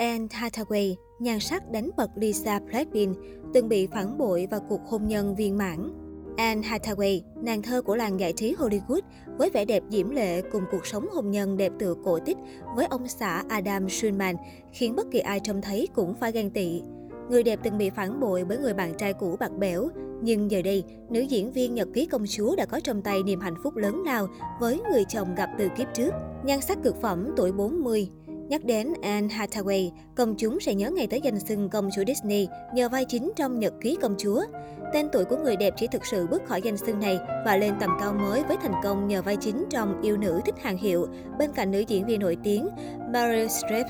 Anne Hathaway, nhan sắc đánh bật Lisa Blackpink, từng bị phản bội và cuộc hôn nhân viên mãn. Anne Hathaway, nàng thơ của làng giải trí Hollywood, với vẻ đẹp diễm lệ cùng cuộc sống hôn nhân đẹp tựa cổ tích với ông xã Adam Schulman, khiến bất kỳ ai trông thấy cũng phải ghen tị. Người đẹp từng bị phản bội bởi người bạn trai cũ bạc bẽo, nhưng giờ đây, nữ diễn viên Nhật ký công chúa đã có trong tay niềm hạnh phúc lớn lao với người chồng gặp từ kiếp trước. Nhan sắc cực phẩm tuổi 40, Nhắc đến Anne Hathaway, công chúng sẽ nhớ ngày tới danh xưng công chúa Disney nhờ vai chính trong Nhật ký công chúa. Tên tuổi của người đẹp chỉ thực sự bước khỏi danh xưng này và lên tầm cao mới với thành công nhờ vai chính trong Yêu nữ thích hàng hiệu bên cạnh nữ diễn viên nổi tiếng Meryl Streep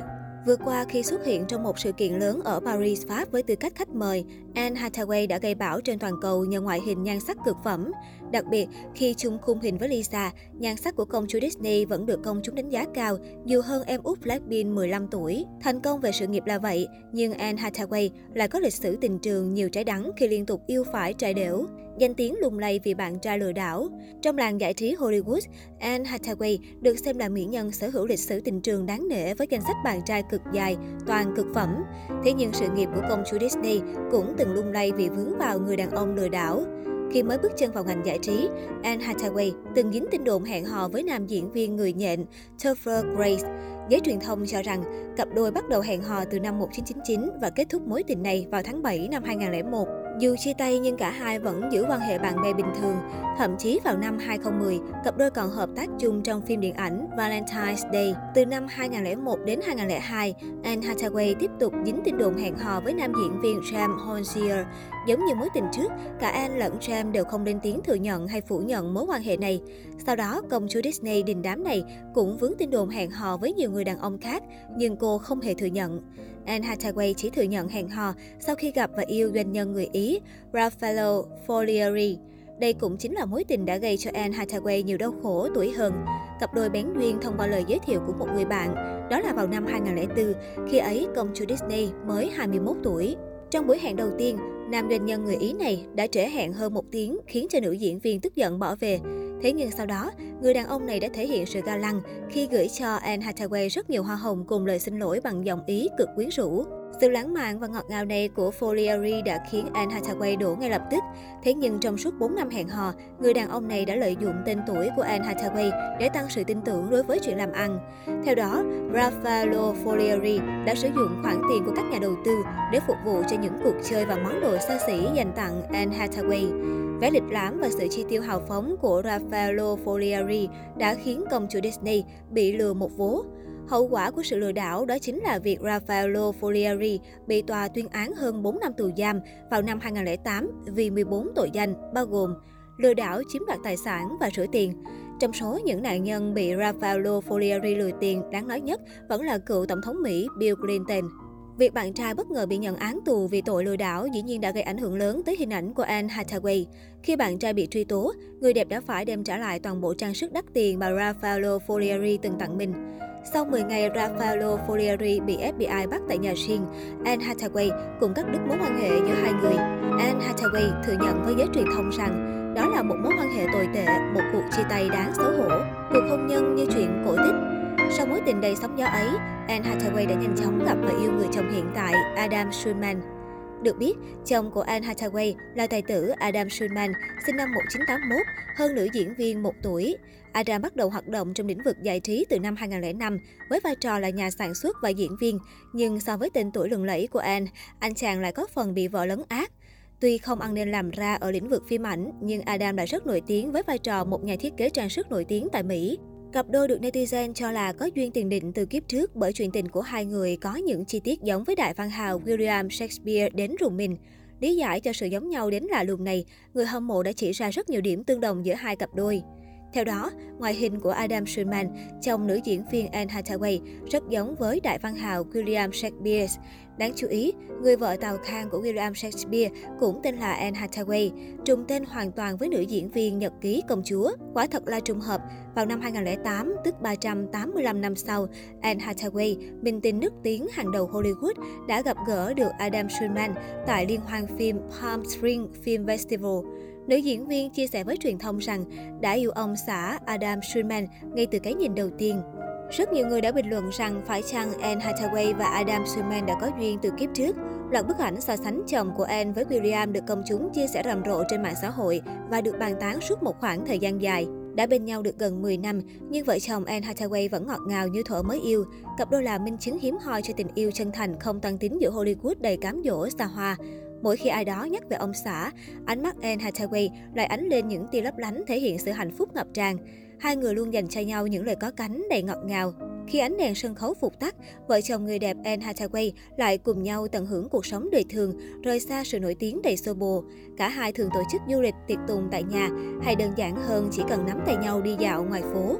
Vừa qua, khi xuất hiện trong một sự kiện lớn ở Paris, Pháp với tư cách khách mời, Anne Hathaway đã gây bão trên toàn cầu nhờ ngoại hình nhan sắc cực phẩm. Đặc biệt, khi chung khung hình với Lisa, nhan sắc của công chúa Disney vẫn được công chúng đánh giá cao, dù hơn em út Blackpink 15 tuổi. Thành công về sự nghiệp là vậy, nhưng Anne Hathaway lại có lịch sử tình trường nhiều trái đắng khi liên tục yêu phải trai đểu danh tiếng lung lay vì bạn trai lừa đảo. Trong làng giải trí Hollywood, Anne Hathaway được xem là mỹ nhân sở hữu lịch sử tình trường đáng nể với danh sách bạn trai cực dài, toàn cực phẩm. Thế nhưng sự nghiệp của công chúa Disney cũng từng lung lay vì vướng vào người đàn ông lừa đảo. Khi mới bước chân vào ngành giải trí, Anne Hathaway từng dính tin đồn hẹn hò với nam diễn viên người nhện Topher Grace. Giới truyền thông cho rằng cặp đôi bắt đầu hẹn hò từ năm 1999 và kết thúc mối tình này vào tháng 7 năm 2001. Dù chia tay nhưng cả hai vẫn giữ quan hệ bạn bè bình thường. Thậm chí vào năm 2010, cặp đôi còn hợp tác chung trong phim điện ảnh Valentine's Day. Từ năm 2001 đến 2002, Anne Hathaway tiếp tục dính tin đồn hẹn hò với nam diễn viên Sam Holsier. Giống như mối tình trước, cả Anne lẫn Sam đều không lên tiếng thừa nhận hay phủ nhận mối quan hệ này. Sau đó, công chúa Disney đình đám này cũng vướng tin đồn hẹn hò với nhiều người đàn ông khác, nhưng cô không hề thừa nhận. Anne Hathaway chỉ thừa nhận hẹn hò sau khi gặp và yêu doanh nhân người Ý Raffaello Folieri. Đây cũng chính là mối tình đã gây cho Anne Hathaway nhiều đau khổ tuổi hơn. Cặp đôi bén duyên thông qua lời giới thiệu của một người bạn, đó là vào năm 2004, khi ấy công chúa Disney mới 21 tuổi. Trong buổi hẹn đầu tiên, nam doanh nhân người Ý này đã trễ hẹn hơn một tiếng khiến cho nữ diễn viên tức giận bỏ về. Thế nhưng sau đó, người đàn ông này đã thể hiện sự ga lăng khi gửi cho Anne Hathaway rất nhiều hoa hồng cùng lời xin lỗi bằng giọng Ý cực quyến rũ. Sự lãng mạn và ngọt ngào này của Folieri đã khiến Anne Hathaway đổ ngay lập tức. Thế nhưng trong suốt 4 năm hẹn hò, người đàn ông này đã lợi dụng tên tuổi của Anne Hathaway để tăng sự tin tưởng đối với chuyện làm ăn. Theo đó, Raffaello Folieri đã sử dụng khoản tiền của các nhà đầu tư để phục vụ cho những cuộc chơi và món đồ xa xỉ dành tặng Anne Hathaway. Vẻ lịch lãm và sự chi tiêu hào phóng của Raffaello Folieri đã khiến công chúa Disney bị lừa một vố. Hậu quả của sự lừa đảo đó chính là việc Raffaello Foliari bị tòa tuyên án hơn 4 năm tù giam vào năm 2008 vì 14 tội danh, bao gồm lừa đảo chiếm đoạt tài sản và rửa tiền. Trong số những nạn nhân bị Raffaello Foliari lừa tiền, đáng nói nhất vẫn là cựu Tổng thống Mỹ Bill Clinton. Việc bạn trai bất ngờ bị nhận án tù vì tội lừa đảo dĩ nhiên đã gây ảnh hưởng lớn tới hình ảnh của Anne Hathaway. Khi bạn trai bị truy tố, người đẹp đã phải đem trả lại toàn bộ trang sức đắt tiền mà Raffaello Foliari từng tặng mình. Sau 10 ngày Raffaello Forieri bị FBI bắt tại nhà riêng, Anne Hathaway cũng cắt đứt mối quan hệ giữa hai người. Anne Hathaway thừa nhận với giới truyền thông rằng đó là một mối quan hệ tồi tệ, một cuộc chia tay đáng xấu hổ. Cuộc hôn nhân như chuyện cổ tích. Sau mối tình đầy sóng gió ấy, Anne Hathaway đã nhanh chóng gặp và yêu người chồng hiện tại, Adam Schulman. Được biết, chồng của Anne Hathaway là tài tử Adam Schulman, sinh năm 1981, hơn nữ diễn viên một tuổi. Adam bắt đầu hoạt động trong lĩnh vực giải trí từ năm 2005 với vai trò là nhà sản xuất và diễn viên. Nhưng so với tên tuổi lừng lẫy của Anne, anh chàng lại có phần bị vợ lấn ác. Tuy không ăn nên làm ra ở lĩnh vực phim ảnh, nhưng Adam đã rất nổi tiếng với vai trò một nhà thiết kế trang sức nổi tiếng tại Mỹ. Cặp đôi được netizen cho là có duyên tiền định từ kiếp trước bởi chuyện tình của hai người có những chi tiết giống với đại văn hào William Shakespeare đến rùng mình. Lý giải cho sự giống nhau đến lạ lùng này, người hâm mộ đã chỉ ra rất nhiều điểm tương đồng giữa hai cặp đôi. Theo đó, ngoại hình của Adam Schulman, chồng nữ diễn viên Anne Hathaway, rất giống với đại văn hào William Shakespeare. Đáng chú ý, người vợ tàu khang của William Shakespeare cũng tên là Anne Hathaway, trùng tên hoàn toàn với nữ diễn viên Nhật ký công chúa. Quả thật là trùng hợp, vào năm 2008, tức 385 năm sau, Anne Hathaway, minh tinh nước tiếng hàng đầu Hollywood, đã gặp gỡ được Adam Schulman tại liên hoan phim Palm Springs Film Festival. Nữ diễn viên chia sẻ với truyền thông rằng đã yêu ông xã Adam Schulman ngay từ cái nhìn đầu tiên. Rất nhiều người đã bình luận rằng phải chăng Anne Hathaway và Adam Schulman đã có duyên từ kiếp trước. Loạt bức ảnh so sánh chồng của Anne với William được công chúng chia sẻ rầm rộ trên mạng xã hội và được bàn tán suốt một khoảng thời gian dài. Đã bên nhau được gần 10 năm, nhưng vợ chồng Anne Hathaway vẫn ngọt ngào như thuở mới yêu. Cặp đôi là minh chứng hiếm hoi cho tình yêu chân thành không tăng tính giữa Hollywood đầy cám dỗ xa hoa. Mỗi khi ai đó nhắc về ông xã, ánh mắt Anne Hathaway lại ánh lên những tia lấp lánh thể hiện sự hạnh phúc ngập tràn. Hai người luôn dành cho nhau những lời có cánh đầy ngọt ngào. Khi ánh đèn sân khấu phục tắt, vợ chồng người đẹp Anne Hathaway lại cùng nhau tận hưởng cuộc sống đời thường, rời xa sự nổi tiếng đầy xô bồ. Cả hai thường tổ chức du lịch tiệc tùng tại nhà, hay đơn giản hơn chỉ cần nắm tay nhau đi dạo ngoài phố.